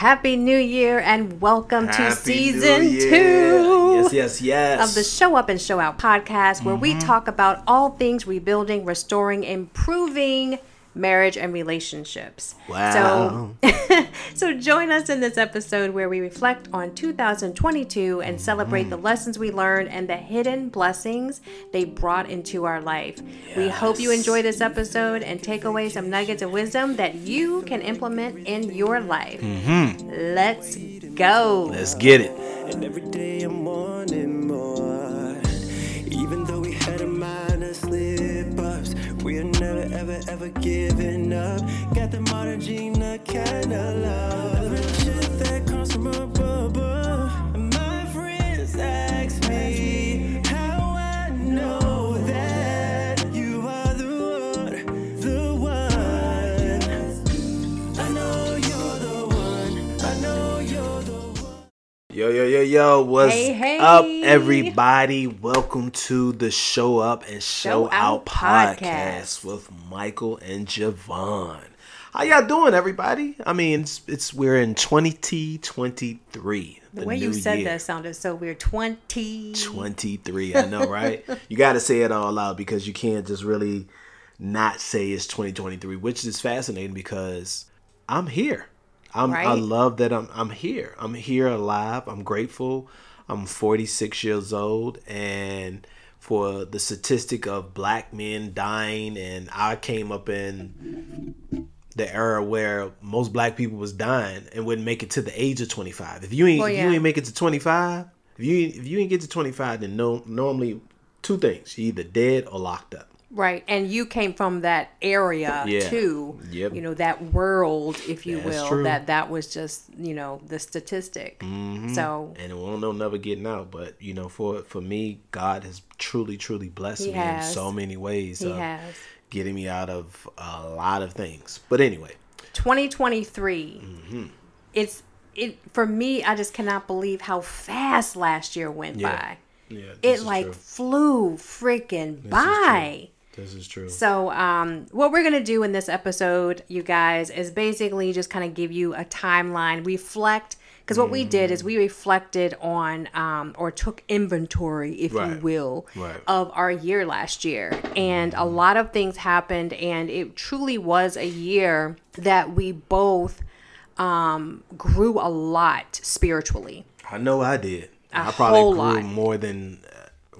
Happy New Year and welcome to season two Yes, yes, yes. of the Show Up and Show Out podcast, where we talk about all things rebuilding, restoring, improving marriage and relationships. Wow. So, so join us in this episode where we reflect on 2022 and celebrate the lessons we learned and the hidden blessings they brought into our life. We hope you enjoy this episode and take away some nuggets of wisdom that you can implement in your life. Mm-hmm. Let's go. Let's get it. Are never, ever, ever giving up. Got the modern Gina kind of love. The shit that comes from above. Yo, yo, yo, yo. What's Hey, hey. up, everybody? Welcome to the Show Up and Show, Show Out podcast. podcast. with Michaelle and Jevonne. How y'all doing, everybody? I mean, it's, it's we're in 2023. The way you said year. that sounded so weird. 20. 23. I know, right? you got to say it all out because you can't just really not say it's 2023, which is fascinating because I'm here. I'm, I love that I'm I'm here. I'm here alive. I'm grateful. I'm 46 years old and for the statistic of black men dying and I came up in the era where most black people was dying and wouldn't make it to the age of 25. If you ain't Well, if you ain't make it to 25, if you if you ain't get to 25 then no normally two things, you either dead or locked up. Right. And you came from that area Yeah. too. Yep. You know, that world, if you That's will, true. that that was just, you know, the statistic. Mm-hmm. So and it won't no never getting out. But you know, for for me, God has truly, truly blessed me in so many ways. he has. getting me out of a lot of things. But anyway, 2023. Mm-hmm. It's it for me, I just cannot believe how fast last year went Yeah. by. yeah, It like true. flew freaking by. This is true. So, um, what we're gonna do in this episode, you guys, is basically just kind of give you a timeline, reflect, because what we did is we reflected on, um, or took inventory, if you will, Right. of our year last year, and a lot of things happened, and it truly was a year that we both um, grew a lot spiritually. I know I did. A I probably grew lot. more than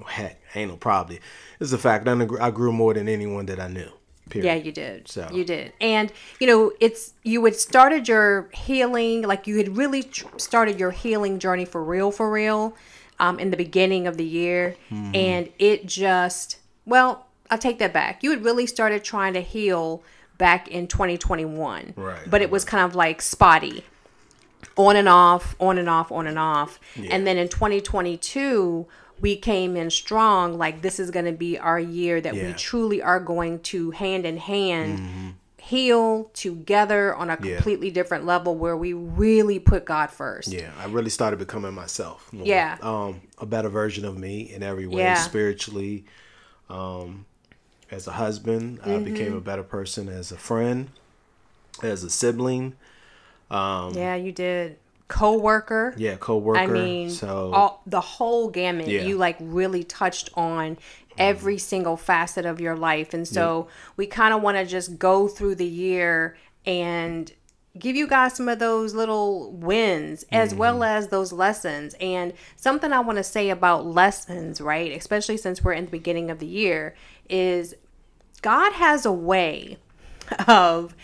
heck. Ain't no probably. It's a fact. I grew, I grew more than anyone that I knew. Period. Yeah, you did. So- You did. And, you know, it's, you had started your healing, like you had really tr- started your healing journey for real, for real, um, in the beginning of the year. Mm-hmm. And it just, well, I'll take that back. You had really started trying to heal back in 2021. Right. But it was kind of like spotty on and off, on and off, on and off. And then in 2022, we came in strong. Like this is going to be our year that we truly are going to hand in hand heal together on a Mm-hmm. Yeah. completely different level where we really put God first. Yeah, I really started becoming myself. more. Yeah. Um, a better version of me in every way, Yeah. spiritually. Um, as a husband, I Mm-hmm. became a better person as a friend, as a sibling. Um, Yeah, you did. Co-worker. yeah, co-worker. I mean, so all, the whole gamut. Yeah. You like really touched on every mm-hmm. single facet of your life, and so we kind of want to just go through the year and give you guys some of those little wins as well mm-hmm. as those lessons. And something I want to say about lessons, right? Especially since we're in the beginning of the year, is God has a way of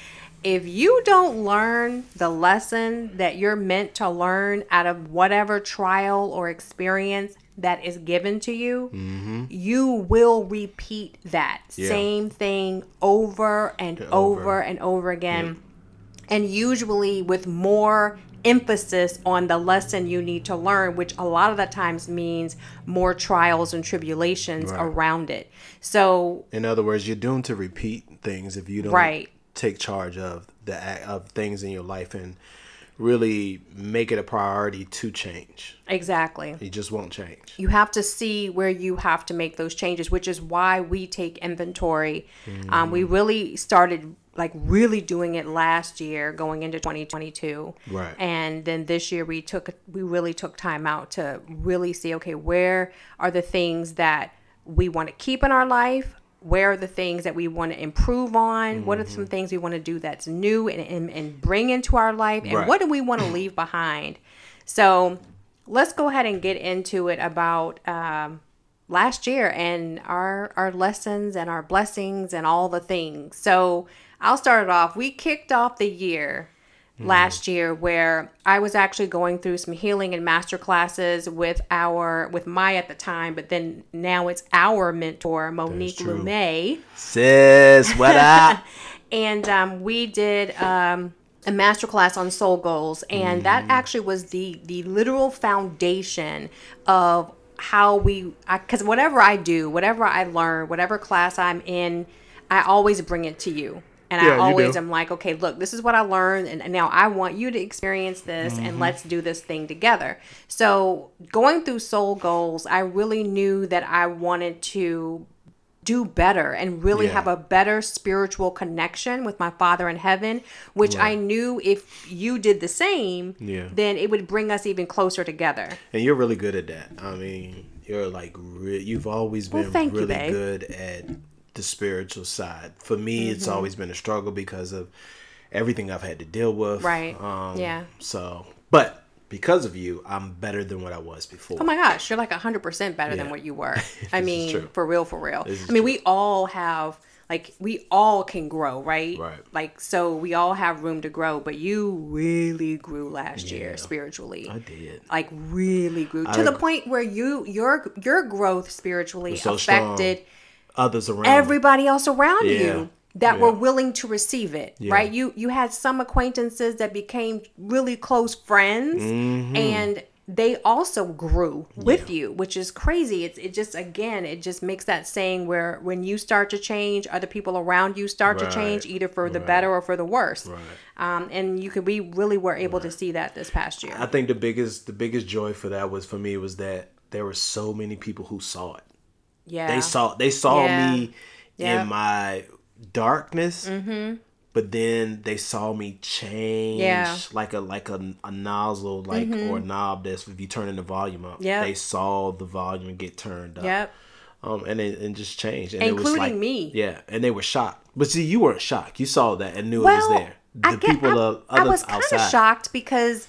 if you don't learn the lesson that you're meant to learn out of whatever trial or experience that is given to you, mm-hmm. you will repeat that Yeah. same thing over and over. over. and over again. And usually with more emphasis on the lesson you need to learn, which a lot of the times means more trials and tribulations Right. around it. So in other words, you're doomed to repeat things if you don't Right. Take charge of the act of things in your life and really make it a priority to change. Exactly. You just won't change. You have to see where you have to make those changes, which is why we take inventory. Um, we really started like really doing it last year going into 2022 Right. and then this year we took we really took time out to really see okay where are the things that we want to keep in our life where are the things that we want to improve on what are some things we want to do that's new and, and, and bring into our life and Right. what do we want to leave behind so let's go ahead and get into it about um, last year and our our lessons and our blessings and all the things. So I'll start it off. We kicked off the year last year where I was actually going through some healing and master classes with our with my at the time, but then now it's our mentor Monique. Lumet Sis, what up? and um, we did um, a masterclass on soul goals, and that actually was the the literal foundation of how we. Because whatever I do, whatever I learn, whatever class I'm in, I always bring it to you. And Yeah, I always am like, okay, look, this is what I learned, and now I want you to experience this, Mm-hmm. and let's do this thing together. So, going through soul goals, I really knew that I wanted to do better and really Yeah. have a better spiritual connection with my father in heaven which i knew if you did the same Yeah. then it would bring us even closer together And you're really good at that. I mean, you're like re- you've always been you, really babe. good at the spiritual side. For me, Mm-hmm. it's always been a struggle because of everything I've had to deal with. Right. Um, Yeah. So, but because of you, I'm better than what I was before. oh my gosh you're like 100% better than what you were i mean for real for real i mean true. we all have like we all can grow right Right. like so we all have room to grow but you really grew last year spiritually I did. like really grew to I the point where you your your growth spiritually so strong. Others around. everybody else around Yeah. you that Yeah. were willing to receive it Yeah. right you you had some acquaintances that became really close friends Mm-hmm. and they also grew with you which is crazy it's it just again it just makes that saying where when you start to change other people around you start to change either for the Right. better or for the worse Right. um, and you could we really were able to see that this past year I think the biggest the biggest joy for that was for me was that there were so many people who saw it. Yeah They saw they saw Yeah. me Yeah. in my darkness, but then they saw me change Yeah. Mm-hmm. like a like a, a nozzle like or a knob that's if you turning the volume up. Yep. They saw the volume get turned up. yep Um, and it and just changed. And it was Including like, me. Yeah, and they were shocked. But see, you weren't shocked. You saw that and knew it was there. The I get, people I, of I was kind of shocked because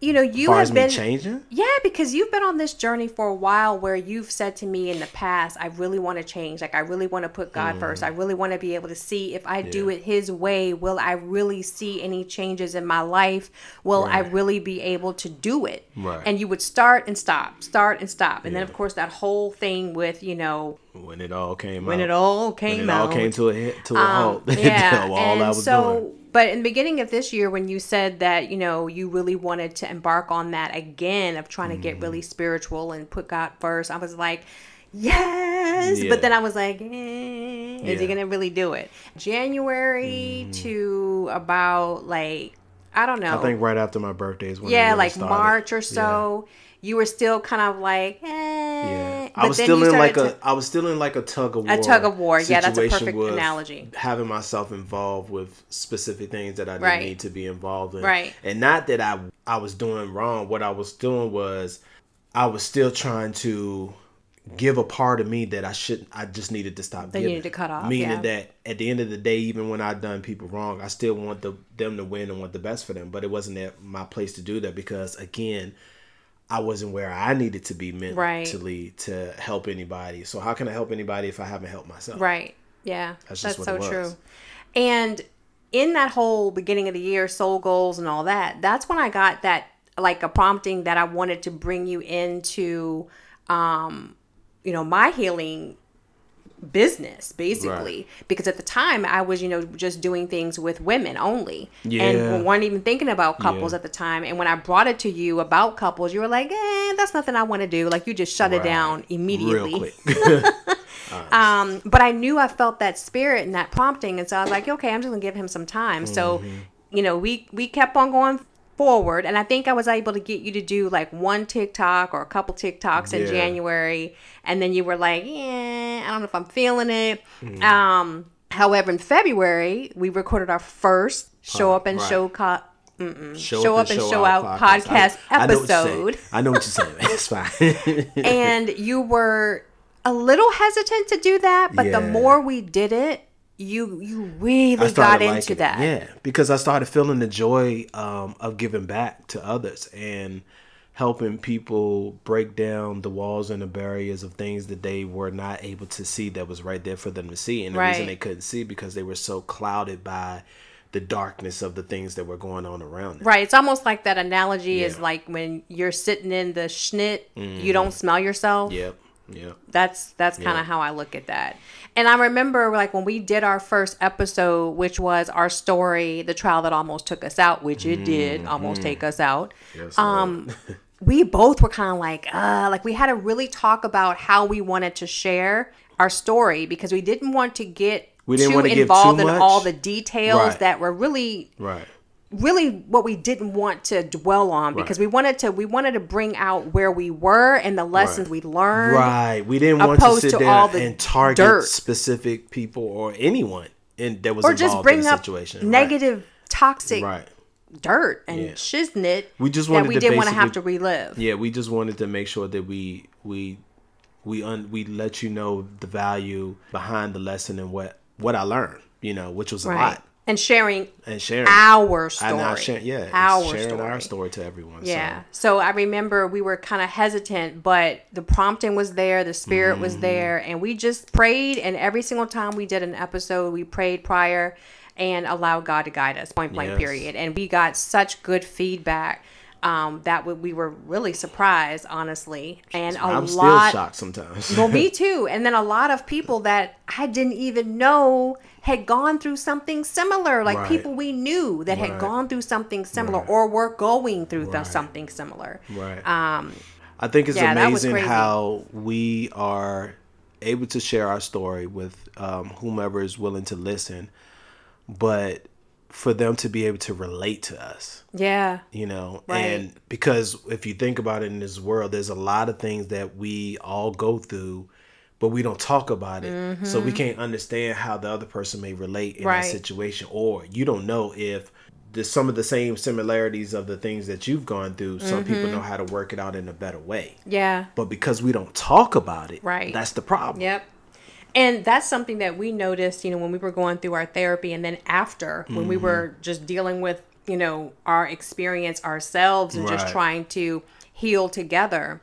you know you have been changing. Yeah, because you've been on this journey for a while where you've said to me in the past, I really want to change. Like, I really want to put God first. I really want to be able to see if I do Mm. It His way, will I really see any changes in my life? Will I really be able to do it? Right. And you would start and stop, start and stop. And then, of course, that whole thing with, you know, When it all came when out. it all came when it all out. came to a to a Um, halt. yeah, all and I was so, doing. But in the beginning of this year, when you said that you know you really wanted to embark on that again of trying to get really spiritual and put God first, I was like, yes. Yeah. But then I was like, eh, is he Yeah. Mm. gonna really do it? January to about like I don't know. I think right after my birthday is when yeah, really like started. March or so. You were still kind of like, eh. I was still you in like a I was still in like a tug of war. A tug of war, yeah, that's a perfect analogy. Having myself involved with specific things that I didn't Right. need to be involved in, Right. And not that I I was doing wrong. What I was doing was I was still trying to give a part of me that I shouldn't. I just needed to stop. That you giving. needed to cut off, Meaning yeah. that at the end of the day, even when I done people wrong, I still want the, them to win and want the best for them. But it wasn't at my place to do that because again. I wasn't where I needed to be mentally to help anybody. So how can I help anybody if I haven't helped myself? Right. Yeah. That's That's, so true. And in that whole beginning of the year, soul goals and all that, that's when I got that like a prompting that I wanted to bring you into um, you know, my healing business basically. Because at the time I was you know just doing things with women only. Yeah. and weren't even thinking about couples Yeah. at the time. And when I brought it to you about couples you were like eh that's nothing I want to do. Like you just shut it down immediately. Um, but I knew I felt that spirit and that prompting, and so I was like, okay, I'm just gonna give him some time. So, Mm-hmm. you know, we we kept on going forward, and I think I was able to get you to do like one TikTok or a couple TikToks in Yeah. January, and then you were like, "Yeah, I don't know if I'm feeling it." Hmm. Um, however, in February, we recorded our first show up and right. show co- Show, Show Up and Show Out podcast I, I know what you're saying. episode. I know what you're saying. It's fine. and you were a little hesitant to do that, but the more we did it, you you really got into liking it. that. Yeah, because I started feeling the joy um, of giving back to others and helping people break down the walls and the barriers of things that they were not able to see that was right there for them to see. And the reason they couldn't see because they were so clouded by the darkness of the things that were going on around them. Right. It's almost like that analogy is like when you're sitting in the schnit, you don't smell yourself. Yep. Yep. That's that's kind of Yeah. how I look at that. And I remember like when we did our first episode, which was our story, the trial that almost took us out, which it did almost take us out. Mm-hmm. Yes, um, we both were kind of like, uh, like we had to really talk about how we wanted to share our story because we didn't want to get We didn't too give too involved in much. all the details Right. that were really Right. Really what we didn't want to dwell on because we wanted to we wanted to bring out where we were and the lessons Right. we learned Right. We didn't want to sit to there all and target dirt. specific people or anyone and that was or involved just in bring the up situation. Right. negative toxic Right. dirt and Yeah. shiznit We just that wanted we to didn't want to have to relive Yeah, we just wanted to make sure that we we we un, we let you know the value behind the lesson and what what I learned, you know, which was a lot. And sharing And sharing our story and sharing, yeah, our sharing story. our story to everyone. Yeah. So I remember we were kind of hesitant, but the prompting was there, the spirit was Mm-hmm. there, and we just prayed. And every single time we did an episode, we prayed prior and allowed God to guide us, point blank, Yes. period. And we got such good feedback um, that we- we were really surprised, honestly. And a I'm still lot. shocked sometimes. Well, me too. And then a lot of people that I didn't even know had gone through something similar, like Right. people we knew that had gone through something similar or were going through th- Right. something similar. Right. Um, I think it's Yeah, amazing how we are able to share our story with um, whomever is willing to listen, but for them to be able to relate to us, yeah, you know, Right. and because if you think about it in this world, there's a lot of things that we all go through. But we don't talk about it, so we can't understand how the other person may relate in Mm-hmm. Right. that situation, or you don't know if there's some of the same similarities of the things that you've gone through. Some people Mm-hmm. know how to work it out in a better way. yeah. But because we don't talk about it, Right. that's the problem. Yep. And that's something that we noticed, you know, when we were going through our therapy and then after when we were just dealing with, you know, our experience ourselves and just trying to heal together.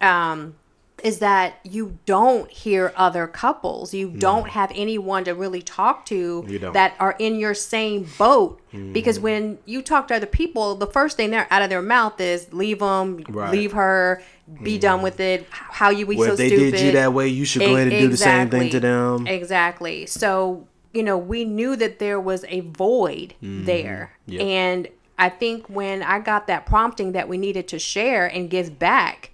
Um is that you don't hear other couples. You hmm. don't have anyone to really talk to that are in your same boat. Because hmm. when you talk to other people, the first thing they're out of their mouth is leave them, Right. leave her, be done hmm. with it. How you be Well, so if they stupid? did you that way, you should go ahead and do the same thing to them. Exactly. So, you know, we knew that there was a void there. Mm-hmm. Yep. And I think when I got that prompting that we needed to share and give back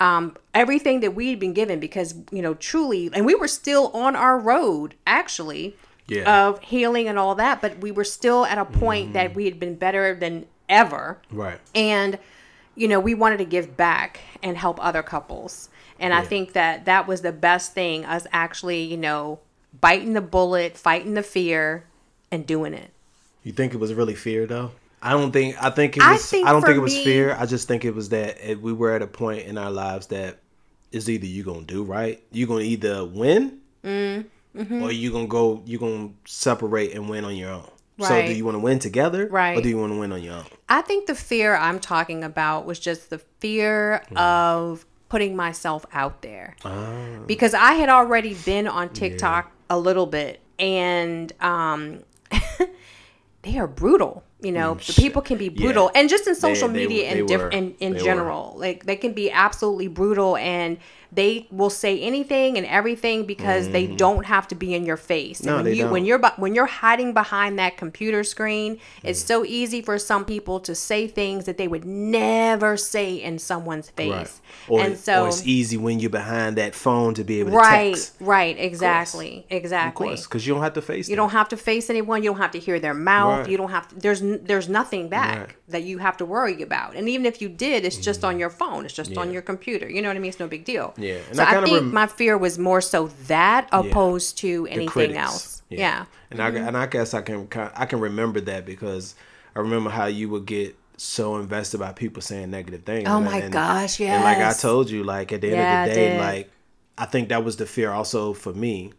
um, everything that we'd been given, because, you know, truly, and we were still on our road, actually, Yeah. of healing and all that, but we were still at a point that Mm-hmm. we had been better than ever Right. and you know we wanted to give back and help other couples and i think that that was the best thing us actually you know biting the bullet fighting the fear and doing it You think it was really fear though? I don't think. I think it was. I, think don't think it was me- fear. I just think it was that it, we were at a point in our lives that it's either you gonna do right, you gonna either win, Mm-hmm. or you gonna go. You gonna separate and win on your own. So do you want to win together, Right. Or do you want to win on your own? i think the fear i'm talking about was just the fear Hmm. of putting myself out there Ah. because i had already been on tiktok a little bit and um they are brutal you know the people can be brutal and just in social Mm, they- media they and diff- were. in, in They were. general like they can be absolutely brutal and they will say anything and everything because they don't have to be in your face and Mm-hmm. No, when they you don't. when you're when you're hiding behind that computer screen it's Mm. so easy for some people to say things that they would never say in someone's face Right. Or, and so or it's easy when you're behind that phone to be able to right text. right exactly Exactly. Of exactly course, because you don't have to face. you don't have to face anyone. You don't have to hear their mouth. Right. You don't have to. There's there's nothing back Right. that you have to worry about. And even if you did, it's just on your phone. It's just on your computer. You know what I mean? It's no big deal. Yeah, and So I I, think rem- my fear was more so that opposed to anything else. Yeah. And I mm-hmm. and I guess I can I can remember that because I remember how you would get so invested by people saying negative things. Oh And- my and- gosh, yeah. And like I told you, like at the end Yeah, of the day, like I think that was the fear also for me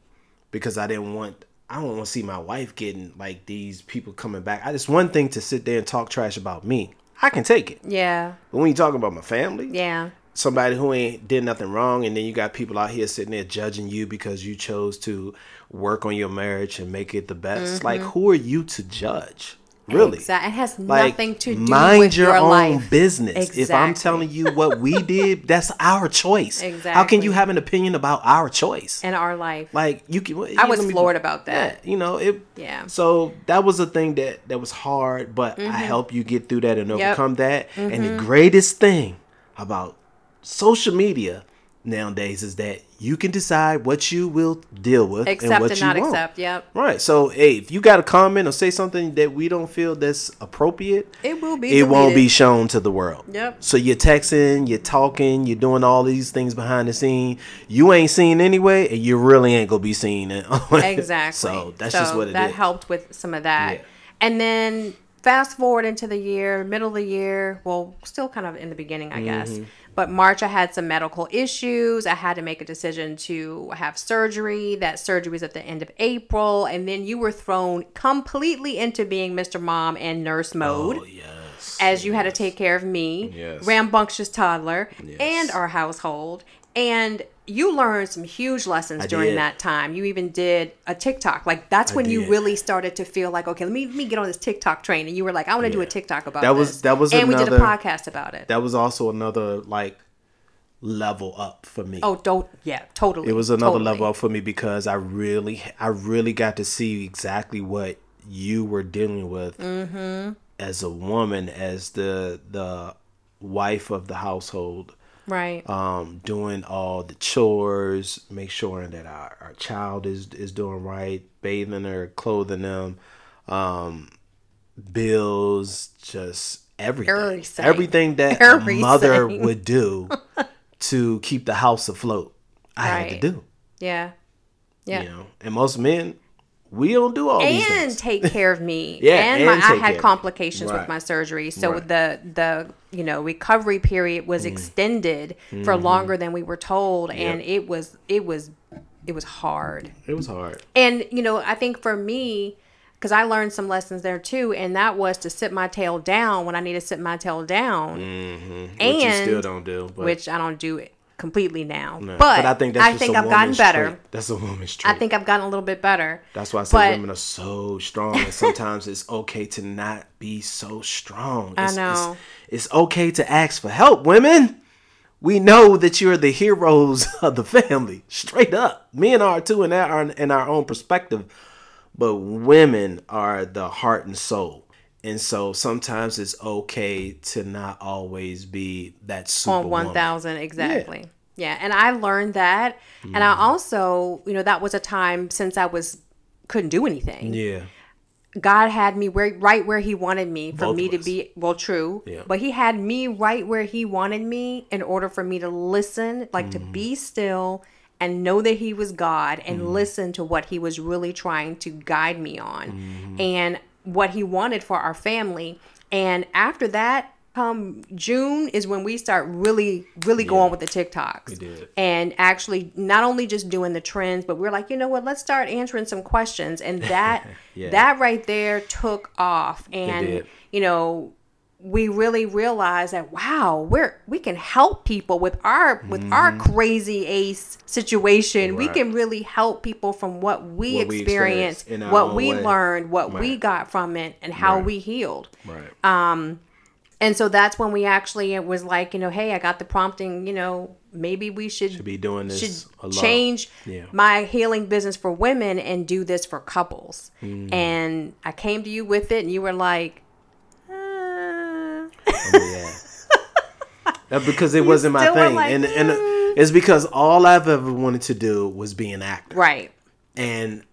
because I didn't want I don't want to see my wife getting like these people coming back. I just one thing to sit there and talk trash about me. I can take it. Yeah. But when you talking about my family, Yeah. Somebody who ain't did nothing wrong and then you got people out here sitting there judging you because you chose to work on your marriage and make it the best like who are you to judge really Exactly. It has like nothing to do mind with your, your, own life. business if i'm telling you what we did that's our choice how can you have an opinion about our choice in our life. like you can I was me- floored about that. yeah, you know it Yeah. Mm-hmm. so that was a thing that that was hard but i help you get through that and overcome that and Mm-hmm. the greatest thing about social media nowadays is that you can decide what you will deal with and what and you not won't. accept. Yep. Right. So, hey, if you got a comment or say something that we don't feel that's appropriate, It will be it won't be shown to the world. Yep. So you're texting, you're talking, you're doing all these things behind the scene. You ain't seen anyway, and you really ain't gonna be seen. Exactly. so that's just what it is. that helped with some of that. Yeah. And then fast forward into the year, middle of the year, well, still kind of in the beginning, I guess. Mm-hmm. But March, I had some medical issues. I had to make a decision to have surgery. That surgery was at the end of April. And then you were thrown completely into being Mr. Mom and nurse mode Oh yes. as you had to take care of me, Yes. rambunctious toddler, Yes. and our household. And you learned some huge lessons during did. that time. You even did a TikTok. Like that's when you really started to feel like, okay, let me let me get on this TikTok train. And you were like, I want to do a TikTok about That was- this. that was and we did a podcast about it. that was also another like level up for me. oh, don't yeah, totally. it was another totally. level up for me because I really, I really got to see exactly what you were dealing with Mm-hmm. as a woman, as the the wife of the household, Right. um, doing all the chores, make sure that our, our child is is doing right, bathing her, clothing them, um, bills, just everything, Everything. everything that a mother would do to keep the house afloat. I had to do. yeah. Yeah. You know, and most men, we don't do all these and things. take care of me. Yeah, and, and my, I had complications me. with my surgery, so Right. the the you know recovery period Mm. was extended for Mm-hmm. longer than we were told, and it was it was it was hard. It was hard. And you know, I think for me, because I learned some lessons there too, and that was to sit my tail down when I need to sit my tail down, Which and you still don't do. But, which I don't do it completely now. no. But, I think that's I think I've gotten better. trait. That's a woman's trait. I think I've gotten a little bit better. That's why I say But- women are so strong, and sometimes it's okay to not be so strong. I It's, know. It's, it's okay to ask for help, women. We know that you're the heroes of the family, straight up. Men are too, in our in our own perspective, but women are the heart and soul. And so sometimes it's okay to not always be that super on one thousand exactly. Yeah. and I learned that, and I also, you know, that was a time since I was couldn't do anything. Yeah, God had me where, right where He wanted me for Both me to be. Well, true, Yeah. but He had me right where He wanted me in order for me to listen, like to Mm-hmm. be still and know that He was God and Mm-hmm. listen to what He was really trying to guide me on Mm-hmm. and what He wanted for our family. And after that, come June is when we start really, really going with the TikToks. We did. And actually, not only just doing the trends, but we're like, you know what? Let's start answering some questions. And that, Yeah. that right there took off. And you know, we really realized that wow, we're we can help people with our with our crazy ace situation. We Mm-hmm. Can really help people from what we What we experienced, experienced in what we way. learned, what we got from it, and how Right. we healed. right. Um and so that's when we actually it was like, you know, hey, I got the prompting, you know, maybe we should, Should be doing this should a lot. change Yeah. my healing business for women and do this for couples. Mm. And I came to you with it, and you were like, yeah. That's because it wasn't my thing, like, and and "Mm." it's because all I've ever wanted to do was be an actor. right, And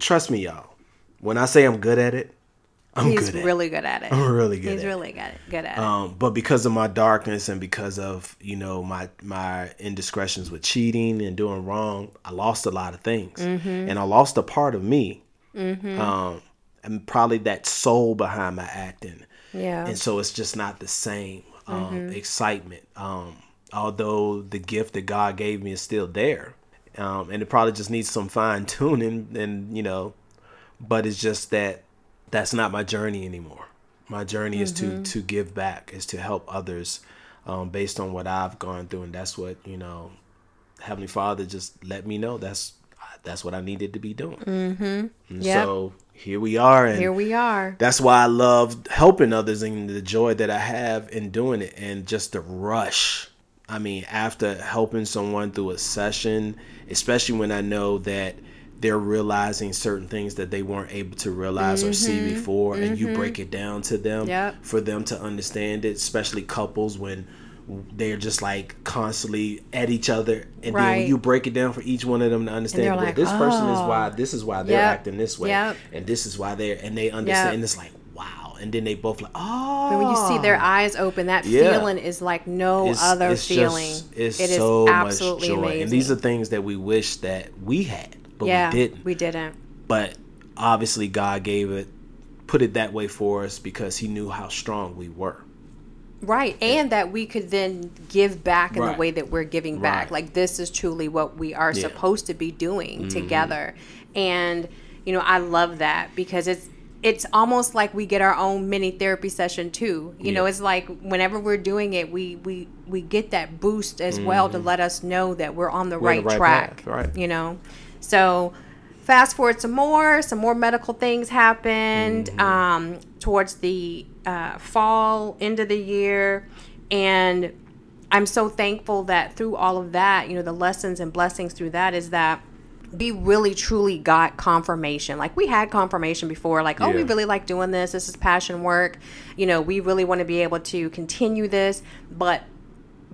trust me, y'all, when I say I'm good at it, I'm He's good at really good at it. I'm really good He's at it. really good good at it. Um, but because of my darkness and because of you know my my indiscretions with cheating and doing wrong, I lost a lot of things, Mm-hmm. and I lost a part of me, um, and probably that soul behind my acting. Yeah. and so it's just not the same um, excitement. Um, although the gift that God gave me is still there, um, and it probably just needs some fine tuning, and you know, but it's just that that's not my journey anymore. My journey is to to give back, is to help others, um, based on what I've gone through, and that's what you know, Heavenly Father just let me know that's that's what I needed to be doing. Mm-hmm. Yep. So here we are, and Here we are. that's why I love helping others and the joy that I have in doing it and just the rush. I mean, after helping someone through a session, especially when I know that they're realizing certain things that they weren't able to realize or see before, and you break it down to them Yep. for them to understand it, especially couples when they're just like constantly at each other and then when you break it down for each one of them to understand well, like, this person is "Oh." why this is why they're Yep. acting this way Yep. and this is why they're and they understand Yep. it's like wow and then they both like oh But when you see their eyes open, that Yeah. feeling is like no it's, other it's feeling. just, it's It is so absolutely much joy amazing. and these are things that we wish that we had but yeah, we didn't we didn't. but obviously god gave it put it that way for us because he knew how strong we were Right, and that we could then give back in Right. the way that we're giving back. Like this is truly what we are Yeah. Mm-hmm. supposed to be doing together. And you know, I love that because it's it's almost like we get our own mini therapy session too. You know, it's like whenever we're doing it, we we we get that boost as well to let us know that we're on the Mm-hmm. We're on right, the right track. path, right. You know, so fast forward some more some more medical things happened Mm-hmm. um, towards the uh, fall end of the year. And i'm so thankful that through all of that you know the lessons and blessings through that is that we really truly got confirmation. Like we had confirmation before like oh we really like doing this. This is passion work. You know we really want to be able to continue this. But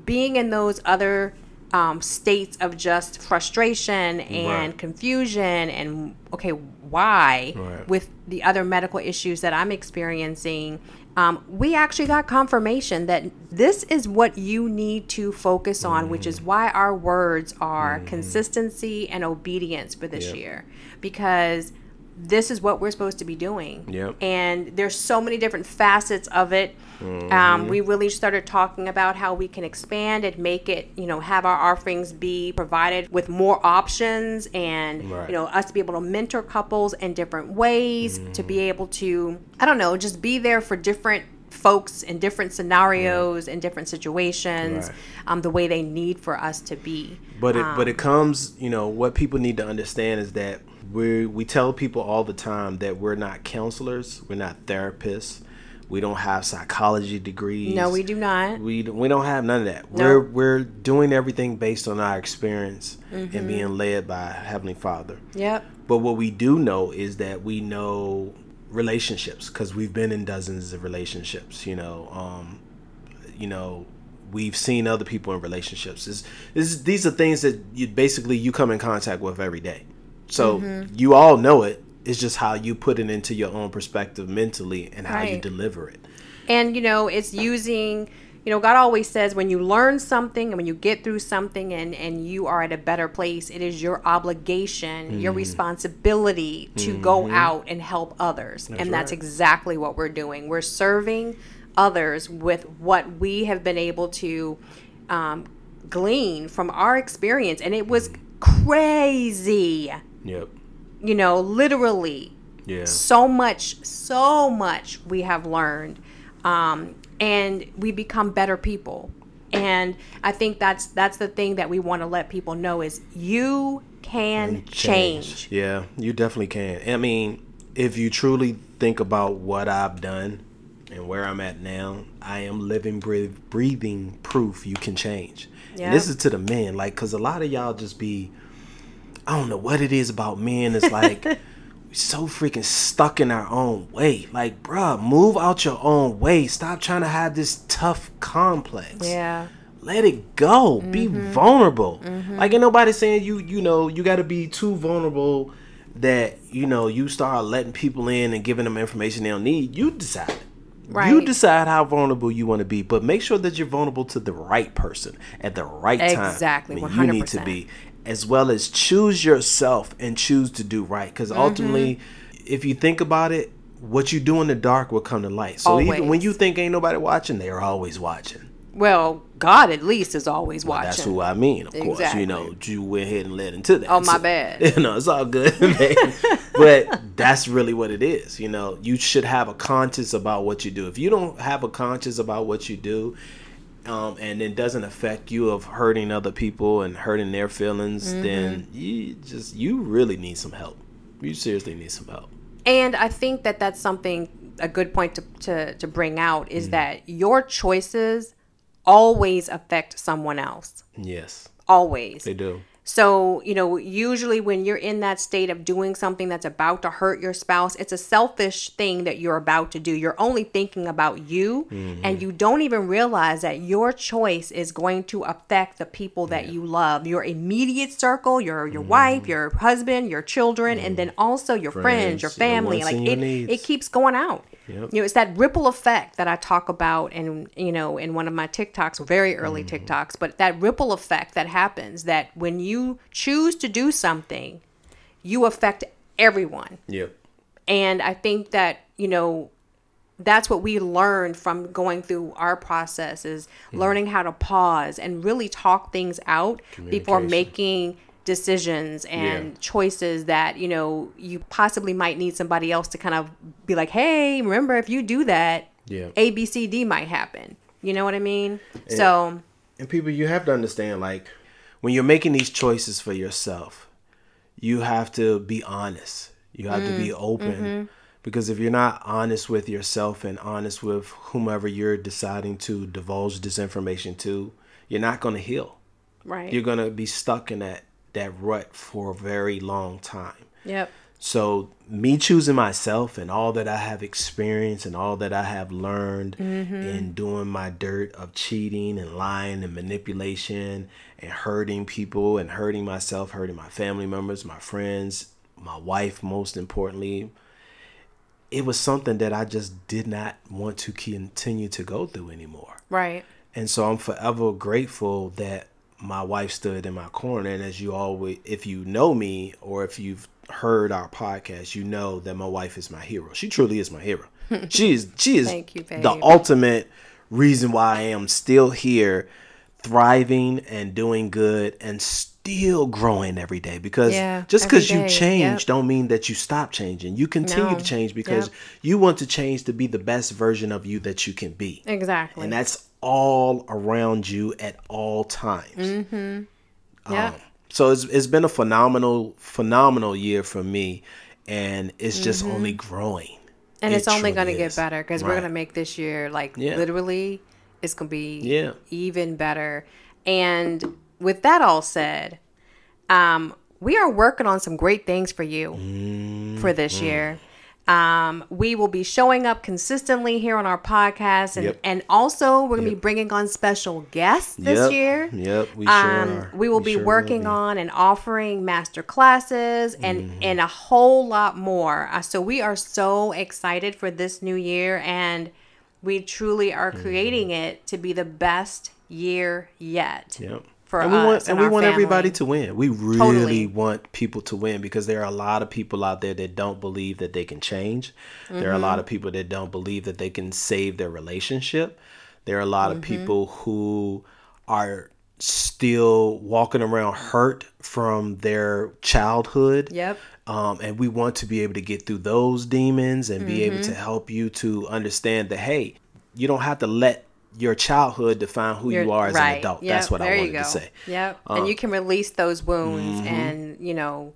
being in those other um, states of just frustration and Right. confusion and okay why Right. with the other medical issues that i'm experiencing um, we actually got confirmation that this is what you need to focus on which Mm-hmm. is why our words are consistency and obedience for this Yep. year because this is what we're supposed to be doing Yep. and there's so many different facets of it Mm-hmm. um, we really started talking about how we can expand and make it you know have our offerings be provided with more options and Right. you know us to be able to mentor couples in different ways to be Mm-hmm. able to i don't know just be there for different folks in different scenarios in different situations Right. um, the way they need for us to be But it Um, but it comes, you know, what people need to understand is that we we tell people all the time that we're not counselors, we're not therapists, we don't have psychology degrees. no we do not We don't- we don't have none of that. No. We're we're doing everything based on our experience Mm-hmm. and being led by Heavenly Father. yep But what we do know is that we know relationships because we've been in dozens of relationships. You know, um, you know, we've seen other people in relationships. This, this, these are things that you basically you come in contact with every day. So Mm-hmm. you all know it. It's just how you put it into your own perspective mentally and how you deliver it. And you know, it's using you know, God always says when you learn something and when you get through something and and you are at a better place, it is your obligation, your Mm-hmm. responsibility to go out and help others. and that's right. exactly what we're doing. We're serving others with what we have been able to um, glean from our experience, and it was crazy. Yep. You know, literally Yeah. so much, so much we have learned, um, and we become better people. And I think that's that's the thing that we want to let people know is you can change. Yeah, you definitely can. I mean, if you truly think about what I've done and where I'm at now, I am living, breath- breathing proof you can change. Yeah. And this is to the men, like, because a lot of y'all just be, I don't know what it is about men. It's like, so freaking stuck in our own way. Like, bruh, move out your own way. Stop trying to have this tough complex Yeah. let it go be Mm-hmm. vulnerable like ain't nobody saying you you know you got to be too vulnerable that you know you start letting people in and giving them information they don't need, you decide. You decide how vulnerable you want to be, but make sure that you're vulnerable to the right person at the right time. Exactly, you need to 100%. be, as well as choose yourself and choose to do right. Because Mm-hmm. ultimately, if you think about it, what you do in the dark will come to light. So even when you think ain't nobody watching, they are always watching. Well, God at least is always watching. That's who I mean, of course. You know, you went ahead and led into that. Oh, my So- bad. You know, it's all good, but that's really what it is. You know, you should have a conscience about what you do. If you don't have a conscience about what you do, um, and it doesn't affect you of hurting other people and hurting their feelings, Mm-hmm. then you just you really need some help. You seriously need some help. And I think that that's something a good point to to, to bring out is that your choices always affect someone else. Yes, Always. they do. So, you know, usually when you're in that state of doing something that's about to hurt your spouse, it's a selfish thing that you're about to do. You're only thinking about you, and mm-hmm. you don't even realize that your choice is going to affect the people that you love your immediate circle, your your mm-hmm. wife, your husband, your children, and mm-hmm. then also your friends, Friends, your your family. wants Like your it, it keeps going out. Yep. You know, it's that ripple effect that I talk about and you know, in one of my TikToks, very early Mm-hmm. TikToks, but that ripple effect that happens that when you choose to do something, you affect everyone. Yeah. And I think that, you know, that's what we learned from going through our process is Hmm. learning how to pause and really talk things out before making decisions and Yeah. choices that you know you possibly might need somebody else to kind of be like hey remember if you do that Yeah. a b c d might happen you know what i mean so And people, you have to understand, like, when you're making these choices for yourself, you have to be honest. You have to be mm, open. Mm-hmm. Because if you're not honest with yourself and honest with whomever you're deciding to divulge this information to, you're not going to heal. right You're going to be stuck in that, that rut for a very long time. yep So me choosing myself and all that I have experienced and all that I have learned mm-hmm. in doing my dirt of cheating and lying and manipulation and hurting people and hurting myself, hurting my family members, my friends, my wife most importantly, it was something that I just did not want to continue to go through anymore. right And so I'm forever grateful that my wife stood in my corner. And as you always, if you know me or if you've heard our podcast, you know that my wife is my hero. She truly is my hero. she is, she is you, the ultimate reason why I am still here, thriving and doing good and still growing every day. Because Yeah, just because you change Yep. don't mean that you stop changing. You continue No. to change because Yep. you want to change to be the best version of you that you can be exactly and that's all around you at all times. Mm-hmm. yeah So it's it's been a phenomenal phenomenal year for me, and it's just only growing. Mm-hmm. and It it's only going to get better because we're going to make this year like Yeah. literally it's going to be Yeah. even better and with that all said um we are working on some great things for you for this Mm-hmm. year um, we will be showing up consistently here on our podcast and, Yep. and also we're going to be bringing on special guests this Yep. year Yep, we sure um, are. we will be sure working be. on and offering master classes and Mm-hmm. and a whole lot more. Uh, so we are so excited for this new year, and we truly are Mm-hmm. creating it to be the best year yet. Yep. For and we want and and we want everybody to win. We really Totally. want people to win because there are a lot of people out there that don't believe that they can change. There are a Mm-hmm. lot of people that don't believe that they can save their relationship. There are a lot of Mm-hmm. people who are still walking around hurt from their childhood. Yep. Um, and we want to be able to get through those demons and be able to Mm-hmm. help you to understand that hey, you don't have to let your childhood define who you You're- as right. an adult. Yep, That's what I wanted to say. Yep. Uh, and you can release those wounds, mm-hmm. and you know,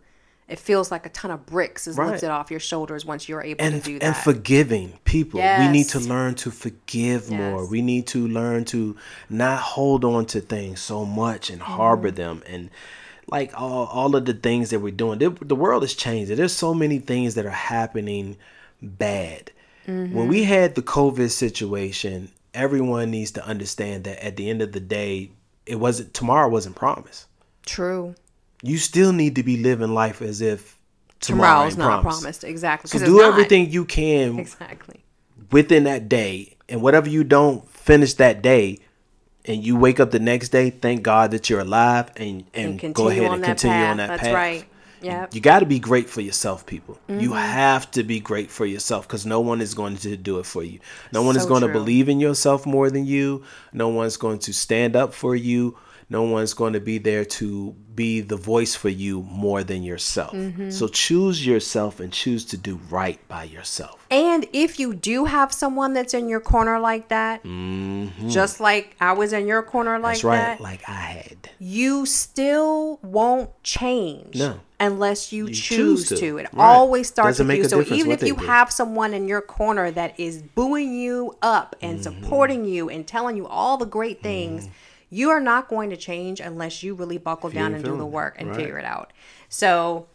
it feels like a ton of bricks is Right. lifted off your shoulders once you're able and to do that. and forgiving people. We need to learn to forgive more. We need to learn to not hold on to things so much and harbor Mm-hmm. them and like all, all of the things that we're doing. The, the world is changing. There's so many things that are happening bad. Mm-hmm. When we had the COVID situation, everyone needs to understand that at the end of the day, it wasn't tomorrow wasn't promised True. you still need to be living life as if Tomorrow's ain't not promised. Exactly. So do everything you can Exactly. within that day, and whatever you don't finish that day, and you wake up the next day, thank God that you're alive, and and, And go ahead and continue path. on that That's path. right. Yep. You got to be great for yourself, people. You Mm-hmm. have to be great for yourself because no one is going to do it for you. No one is So going to believe in yourself more than you. No one's going to stand up for you. No one's going to be there to be the voice for you more than yourself. Mm-hmm. So choose yourself and choose to do right by yourself. And if you do have someone that's in your corner like that, just like I was in your corner like Mm-hmm. That's right, that, like I had. You still won't change No. unless you, choose choose, to. It Right. always starts Doesn't with make you. So even if you do. have someone in your corner that is booing you up and Mm-hmm. supporting you and telling you all the great things, you are not going to change unless you really buckle down and do the work and Right. figure it out. So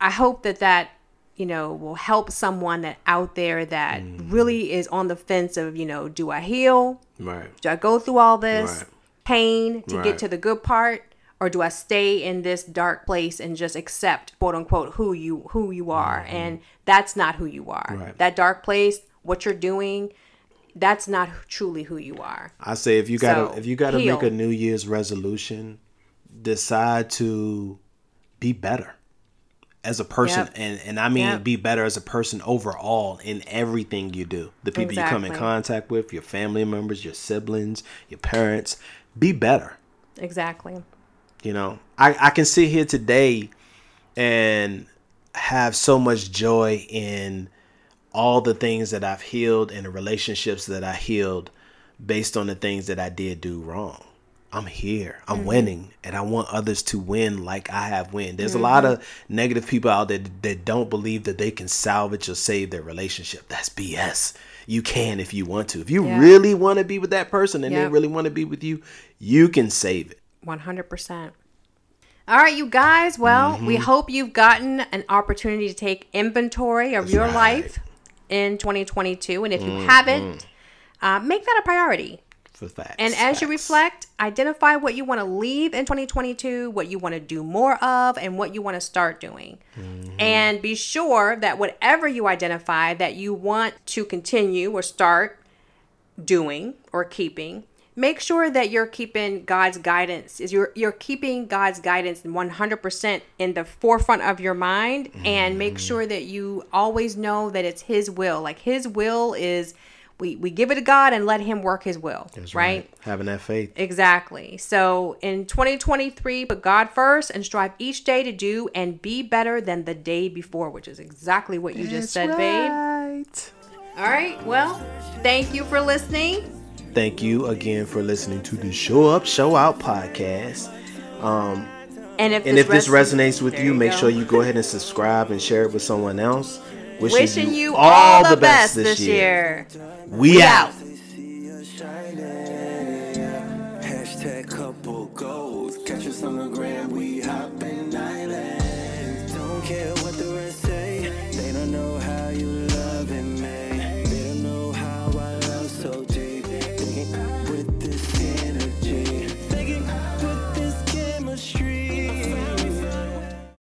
I hope that that you know will help someone that out there that Mm-hmm. really is on the fence of you know do I heal? Right. Do I go through all this Right. Pain to Right. get to the good part? Or do I stay in this dark place and just accept quote unquote who you who you are? And that's not who you are. Mm-hmm. Right. That dark place, what you're doing, that's not truly who you are. I say if you gotta So, if you gotta heal. make a New Year's resolution, decide to be better as a person, Yep. and and I mean Yep. be better as a person overall in everything you do. The people you come in contact with, your family members, your siblings, your parents, be better. Exactly. You know, I I can sit here today and have so much joy in all the things that I've healed and the relationships that I healed based on the things that I did do wrong. I'm here. I'm mm-hmm. winning and I want others to win like I have win. There's a lot mm-hmm. of negative people out there that don't believe that they can salvage or save their relationship. That's BS. You can if you want to. If you Yeah. really want to be with that person and they really want to be with you, you can save it. 100%. All right, you guys. Well, we hope you've gotten an opportunity to take inventory of your right. life in 2022. And if you haven't, uh, make that a priority. For facts. And as you reflect, identify what you want to leave in 2022, what you want to do more of, and what you want to start doing. Mm-hmm. And be sure that whatever you identify that you want to continue or start doing or keeping, make sure that you're keeping God's guidance. Is you're you're keeping God's guidance 100% in the forefront of your mind and make mm-hmm. sure that you always know that it's his will. Like his will is we we give it to God and let him work his will, That's right? Having that faith. Exactly. So in 2023, put God first and strive each day to do and be better than the day before, which is exactly what you just said, babe. right. All right. Well, thank you for listening. Thank you again for listening to the Show Up, Show Out podcast. Um, and if And if this resonates with you, you make go. sure you go ahead and subscribe and share it with someone else. wishing you all the best this year. We out. see